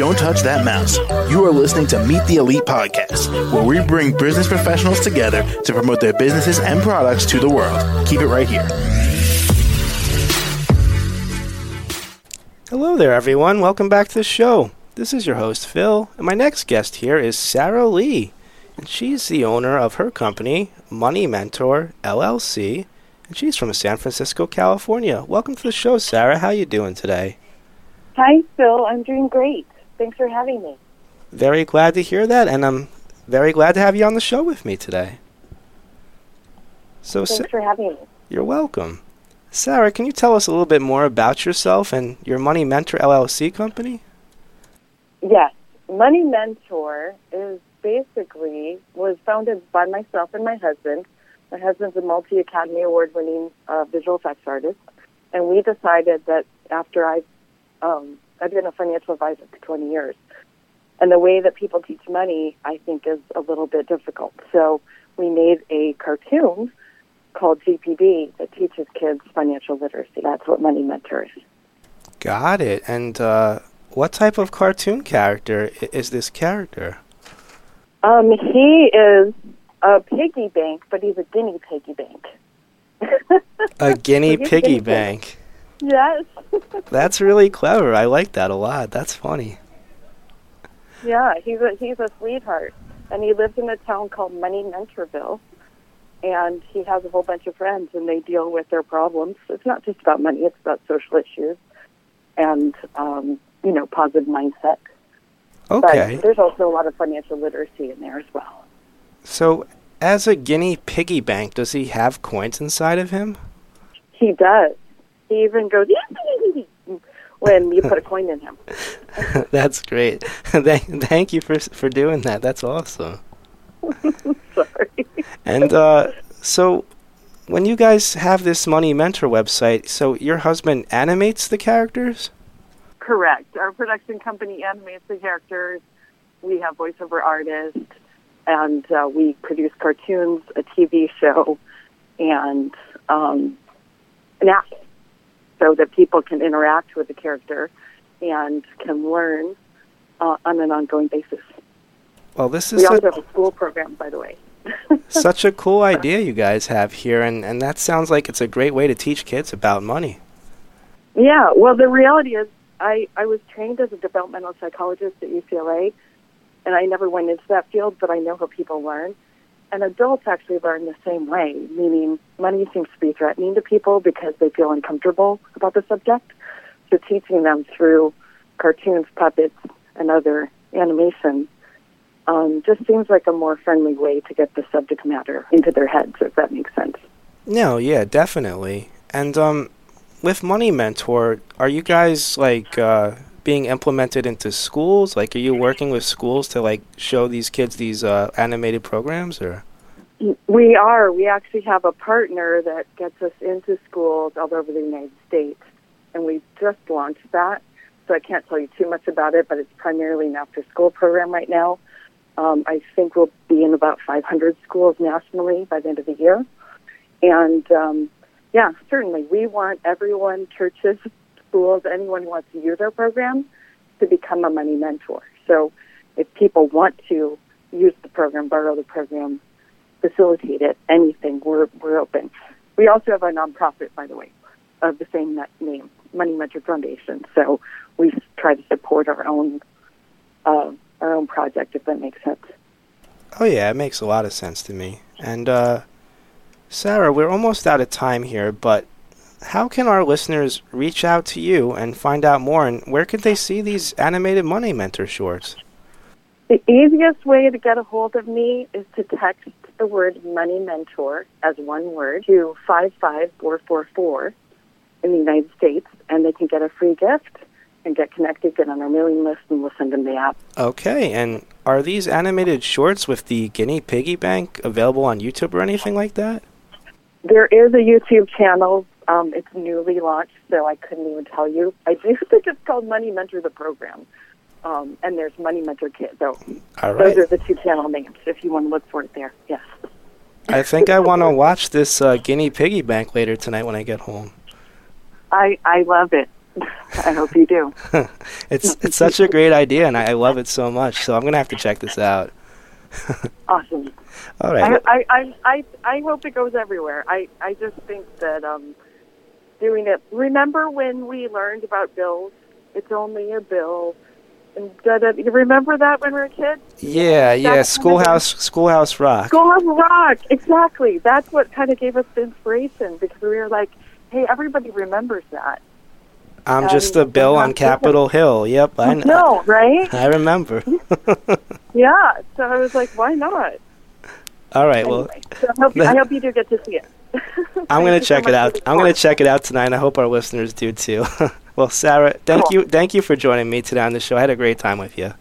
Don't touch that mouse. You are listening to Meet the Elite Podcast, where we bring business professionals together to promote their businesses and products to the world. Keep it right here. Hello there, everyone. Welcome back to the show. This is your host, Phil, and my next guest here is Sarah Lee. And she's the owner of her company, Money Mentor LLC, and she's from San Francisco, California. Welcome to the show, Sarah. How are you doing today? Hi, Phil. I'm doing great. Thanks for having me. Very glad to hear that, and I'm very glad to have you on the show with me today. So, Thanks Sa- for having me. you're welcome. Sarah, can you tell us a little bit more about yourself and your Money Mentor LLC company? Yes, Money Mentor is basically was founded by myself and my husband. My husband's a multi Academy Award winning uh, visual effects artist, and we decided that after I, um, I've been a financial advisor for 20 years, and the way that people teach money, I think, is a little bit difficult. So we made a cartoon called GPB that teaches kids financial literacy. That's what Money Mentor is. Got it. And uh, what type of cartoon character is this character? Um, he is a piggy bank, but he's a guinea piggy bank. A guinea a piggy guinea pig. bank. Yes. That's really clever. I like that a lot. That's funny. yeah, he's a he's a sweetheart, and he lives in a town called Money Mentorville, and he has a whole bunch of friends, and they deal with their problems. It's not just about money; it's about social issues, and um, you know, positive mindset. Okay. But there's also a lot of financial literacy in there as well. So, as a guinea piggy bank, does he have coins inside of him? He does. He even goes when you put a coin in him. That's great. thank, thank you for for doing that. That's awesome. Sorry. And uh, so, when you guys have this Money Mentor website, so your husband animates the characters? Correct. Our production company animates the characters. We have voiceover artists, and uh, we produce cartoons, a TV show, and um, an app, so that people can interact with the character and can learn uh, on an ongoing basis. Well, this We is also a, have a school program, by the way. such a cool idea you guys have here, and, and that sounds like it's a great way to teach kids about money. Yeah, well, the reality is, I, I was trained as a developmental psychologist at UCLA, and I never went into that field, but I know how people learn. And adults actually learn the same way, meaning money seems to be threatening to people because they feel uncomfortable about the subject. So teaching them through cartoons, puppets, and other animation um, just seems like a more friendly way to get the subject matter into their heads, if that makes sense. No, yeah, definitely. And um, with Money Mentor, are you guys like uh, being implemented into schools? Like, are you working with schools to like show these kids these uh, animated programs, or? We are. We actually have a partner that gets us into schools all over the United States, and we just launched that. So I can't tell you too much about it, but it's primarily an after-school program right now. Um, I think we'll be in about 500 schools nationally by the end of the year. And um, yeah, certainly, we want everyone, churches, schools, anyone who wants to use our program, to become a money mentor. So if people want to use the program, borrow the program, facilitate it, anything, we're, we're open. We also have a nonprofit, by the way, of the same name, Money Mentor Foundation. So we try to support our own uh, our own project, if that makes sense. Oh yeah, it makes a lot of sense to me. And uh, Sarah, we're almost out of time here, but how can our listeners reach out to you and find out more? And where could they see these animated Money Mentor shorts? The easiest way to get a hold of me is to text the word Money Mentor as one word to 55444 in the United States, and they can get a free gift and get connected, get on our mailing list, and we'll send them the app. Okay, and are these animated shorts with the Guinea Piggy Bank available on YouTube or anything like that? There is a YouTube channel. Um, it's newly launched, so I couldn't even tell you. I do think it's called Money Mentor the Program. Um, and there's Money Mentor Kids. So right. those are the two channel names if you want to look for it there. Yes. I think I want to watch this uh, Guinea Piggy Bank later tonight when I get home. I, I love it. I hope you do. it's it's such a great idea, and I, I love it so much. So I'm gonna have to check this out. Awesome. All right. I, I, I, I, I hope it goes everywhere. I, I just think that um, doing it. Remember when we learned about bills? It's only a bill. And da, da, you remember that when we were kids? yeah, yeah. Kind of Schoolhouse Schoolhouse Rock. Schoolhouse Rock. Exactly. That's what kind of gave us the inspiration because we were like, hey, everybody remembers that. I'm Um, just a bill on Capitol Hill. Yep, I kn- No, right? I remember. Yeah. So I was like, why not? All right. Well, so I hope, I hope you do get to see it. I'm gonna you so check it out. I'm gonna check it out tonight. and I hope our listeners do too. well, Sarah, thank Cool. you, thank you for joining me today on the show. I had a great time with you.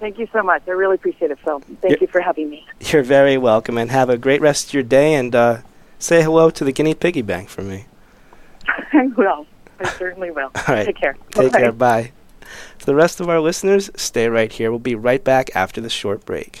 Thank you so much. I really appreciate it, Phil. Thank Yeah. you for having me. You're very welcome, and have a great rest of your day. And uh, say hello to the Guinea Piggy Bank for me. I will. I certainly will. All right. Take care. Take Bye. care. Bye. To the rest of our listeners, stay right here. We'll be right back after the short break.